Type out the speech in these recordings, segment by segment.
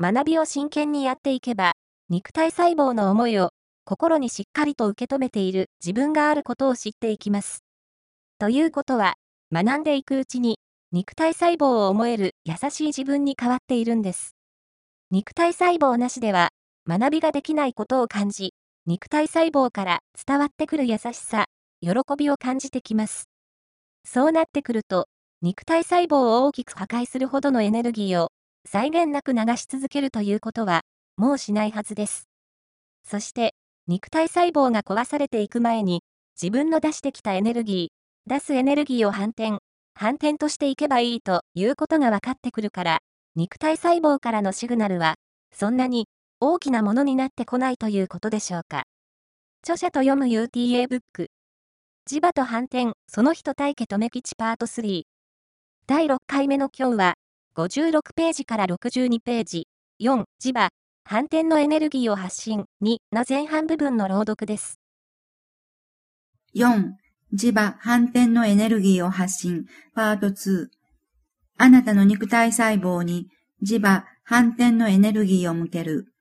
学びを真剣にやっていけば、肉体細胞の思いを心にしっかりと受け止めている自分があることを知っていきます。ということは、学んでいくうちに、肉体細胞を思える優しい自分に変わっているんです。肉体細胞なしでは、学びができないことを感じ、肉体細胞から伝わってくる優しさ、喜びを感じてきます。そうなってくると、肉体細胞を大きく破壊するほどのエネルギーを際限なく流し続けるということは、もうしないはずです。そして、肉体細胞が壊されていく前に、自分の出してきたエネルギー、出すエネルギーを反転、反転としていけばいいということが分かってくるから、肉体細胞からのシグナルは、そんなに大きなものになってこないということでしょうか。著者と読む UTA ブック。磁場と反転、その人対家留吉パート3。第6回目の今日は、56ページから62ページ。4、磁場、反転のエネルギーを発信。2の前半部分の朗読です。4、磁場。反転のエネルギーを発信。パート2あなたの肉体細胞に磁場。反転のエネルギーを向ける。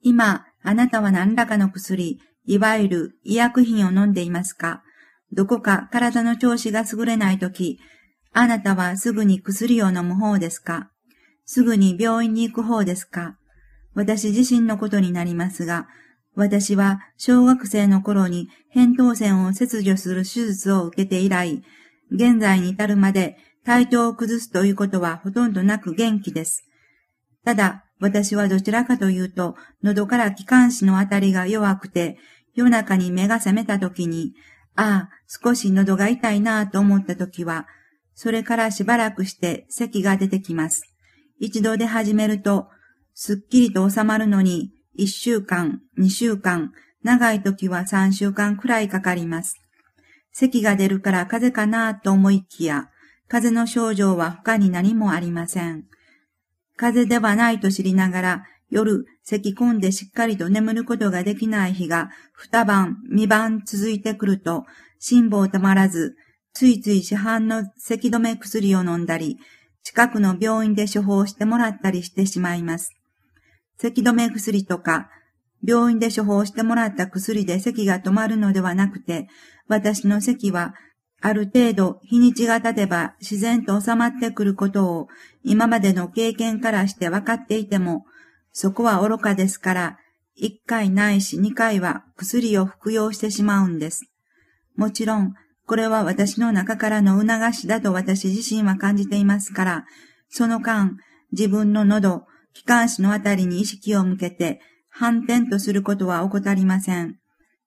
今、あなたは何らかの薬、いわゆる医薬品を飲んでいますか？どこか体の調子が優れないとき、あなたはすぐに薬を飲む方ですか？すぐに病院に行く方ですか？私自身のことになりますが、私は小学生の頃に扁桃腺を切除する手術を受けて以来、現在に至るまで体調を崩すということはほとんどなく元気です。ただ、私はどちらかというと、喉から気管支のあたりが弱くて、夜中に目が覚めた時に、ああ、少し喉が痛いなぁと思った時は、それからしばらくして咳が出てきます。一度で始めると、すっきりと収まるのに、一週間、二週間、長い時は三週間くらいかかります。咳が出るから風邪かなと思いきや、風邪の症状は他に何もありません。風邪ではないと知りながら、夜、咳込んでしっかりと眠ることができない日が、二晩、二晩続いてくると、辛抱たまらず、ついつい市販の咳止め薬を飲んだり、近くの病院で処方してもらったりしてしまいます。咳止め薬とか、病院で処方してもらった薬で咳が止まるのではなくて、私の咳は、ある程度日にちが経てば自然と収まってくることを今までの経験からして分かっていても、そこは愚かですから、一回ないし二回は薬を服用してしまうんです。もちろん、これは私の中からの促しだと私自身は感じていますから、その間、自分の喉、気管支のあたりに意識を向けて反転とすることは怠りません。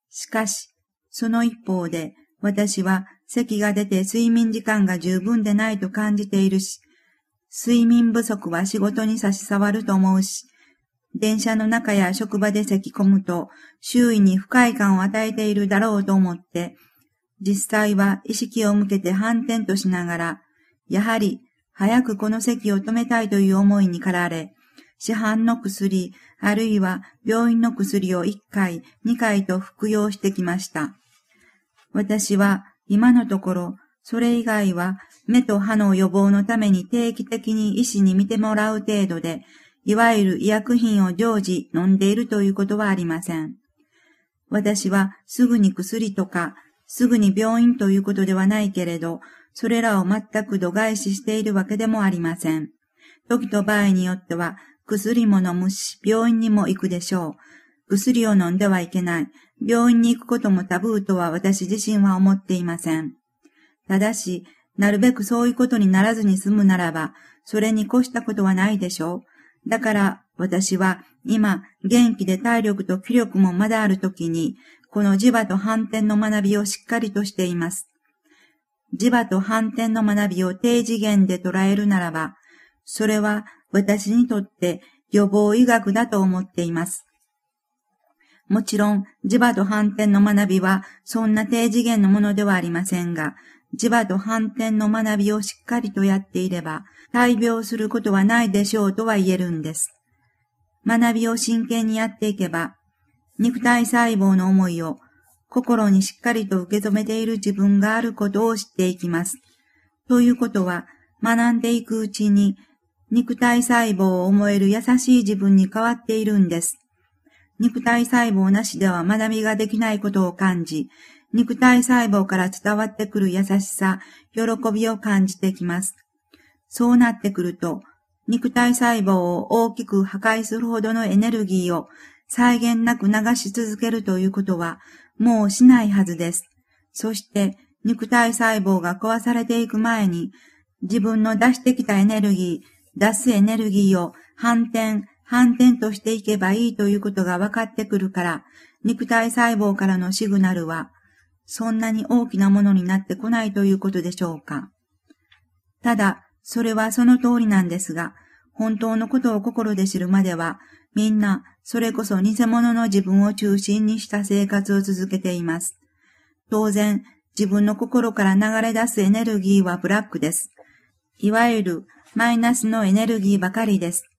しかし、その一方で、私は咳が出て睡眠時間が十分でないと感じているし、睡眠不足は仕事に差し障ると思うし、電車の中や職場で咳込むと周囲に不快感を与えているだろうと思って、実際は意識を向けて反転としながら、やはり早くこの席を止めたいという思いに駆られ、市販の薬、あるいは病院の薬を1回、2回と服用してきました。私は今のところ、それ以外は目と歯の予防のために定期的に医師に見てもらう程度で、いわゆる医薬品を常時飲んでいるということはありません。私はすぐに薬とかすぐに病院ということではないけれど、それらを全く度外視しているわけでもありません。時と場合によっては、薬も飲むし、病院にも行くでしょう。薬を飲んではいけない。病院に行くこともタブーとは私自身は思っていません。ただし、なるべくそういうことにならずに済むならば、それに越したことはないでしょう。だから、私は今、元気で体力と気力もまだある時に、この磁場と反転の学びをしっかりとしています。磁場と反転の学びを低次元で捉えるならば、それは私にとって予防医学だと思っています。もちろん、磁場と反転の学びはそんな低次元のものではありませんが、磁場と反転の学びをしっかりとやっていれば、大病することはないでしょうとは言えるんです。学びを真剣にやっていけば、肉体細胞の思いを心にしっかりと受け止めている自分があることを知っていきます。ということは、学んでいくうちに、肉体細胞を思える優しい自分に変わっているんです。肉体細胞なしでは学びができないことを感じ、肉体細胞から伝わってくる優しさ、喜びを感じてきます。そうなってくると、肉体細胞を大きく破壊するほどのエネルギーを際限なく流し続けるということはもうしないはずです。そして肉体細胞が壊されていく前に自分の出してきたエネルギー、出すエネルギーを反転、反転としていけばいいということが分かってくるから、肉体細胞からのシグナルは、そんなに大きなものになってこないということでしょうか。ただ、それはその通りなんですが、本当のことを心で知るまでは、みんな、それこそ偽物の自分を中心にした生活を続けています。当然、自分の心から流れ出すエネルギーはブラックです。いわゆるマイナスのエネルギーばかりです。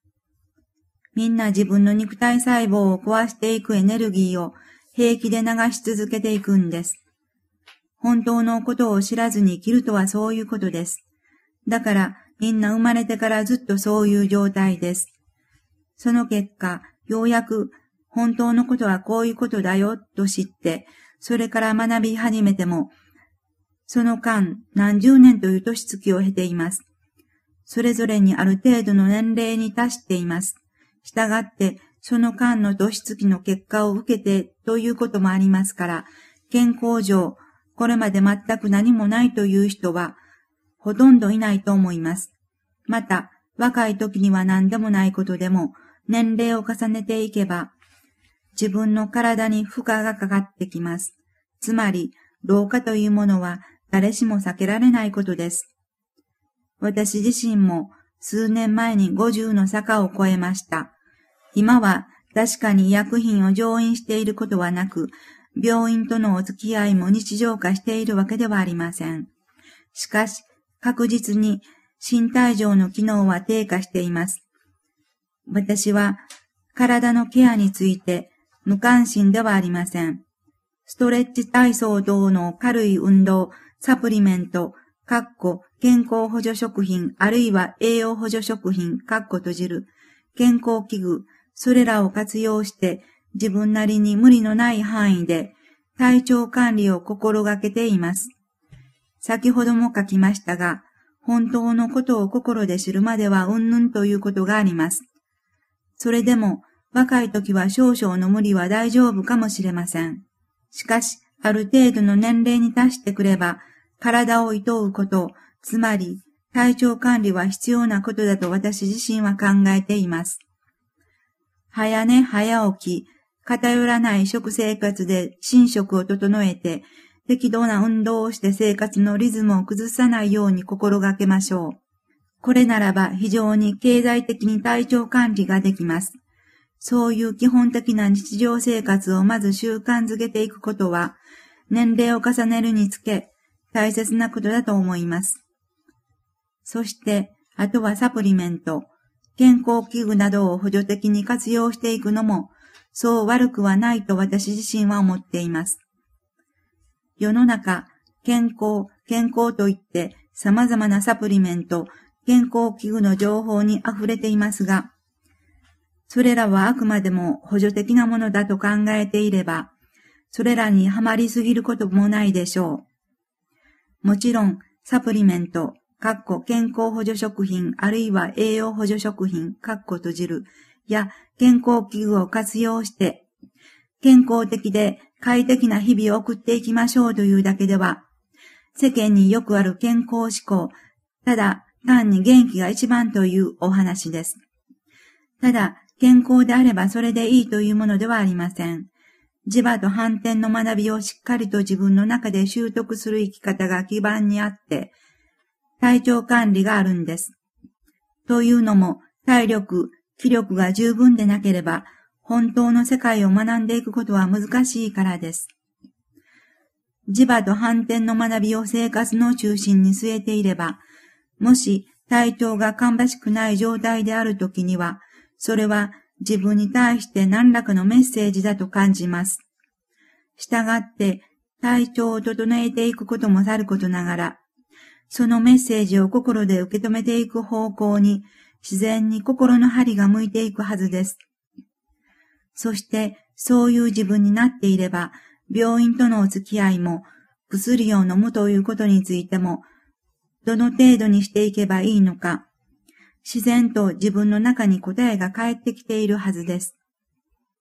みんな自分の肉体細胞を壊していくエネルギーを平気で流し続けていくんです。本当のことを知らずに生きるとはそういうことです。だからみんな生まれてからずっとそういう状態です。その結果、ようやく本当のことはこういうことだよと知って、それから学び始めても、その間何十年という年月を経ています。それぞれにある程度の年齢に達しています。したがって、その間の年月の結果を受けてということもありますから、健康上、これまで全く何もないという人は、ほとんどいないと思います。また、若い時には何でもないことでも、年齢を重ねていけば、自分の体に負荷がかかってきます。つまり、老化というものは誰しも避けられないことです。私自身も数年前に50の坂を越えました。今は確かに医薬品を上院していることはなく、病院とのお付き合いも日常化しているわけではありません。しかし、確実に身体上の機能は低下しています。私は体のケアについて無関心ではありません。ストレッチ体操等の軽い運動、サプリメント、かっこ健康補助食品あるいは栄養補助食品、かっこ閉じる、健康器具、それらを活用して自分なりに無理のない範囲で体調管理を心がけています。先ほども書きましたが、本当のことを心で知るまではうんぬんということがあります。それでも、若い時は少々の無理は大丈夫かもしれません。しかし、ある程度の年齢に達してくれば、体を厭うこと、つまり体調管理は必要なことだと私自身は考えています。早寝早起き、偏らない食生活で寝食を整えて、適度な運動をして生活のリズムを崩さないように心がけましょう。これならば非常に経済的に体調管理ができます。そういう基本的な日常生活をまず習慣づけていくことは、年齢を重ねるにつけ、大切なことだと思います。そして、あとはサプリメント、健康器具などを補助的に活用していくのも、そう悪くはないと私自身は思っています。世の中、健康、健康といって様々なサプリメント、健康器具の情報に溢れていますが、それらはあくまでも補助的なものだと考えていれば、それらにはまりすぎることもないでしょう。もちろん、サプリメント、かっこ健康補助食品あるいは栄養補助食品、かっこ閉じる、や健康器具を活用して、健康的で快適な日々を送っていきましょうというだけでは、世間によくある健康志向、ただ単に元気が一番というお話です。ただ、健康であればそれでいいというものではありません。磁場と反転の学びをしっかりと自分の中で習得する生き方が基盤にあって、体調管理があるんです。というのも、体力、気力が十分でなければ、本当の世界を学んでいくことは難しいからです。磁場と反転の学びを生活の中心に据えていれば、もし体調が芳しくない状態であるときには、それは自分に対して何らかのメッセージだと感じます。したがって、体調を整えていくこともさることながら、そのメッセージを心で受け止めていく方向に自然に心の針が向いていくはずです。そして、そういう自分になっていれば、病院とのお付き合いも、薬を飲むということについても、どの程度にしていけばいいのか、自然と自分の中に答えが返ってきているはずです。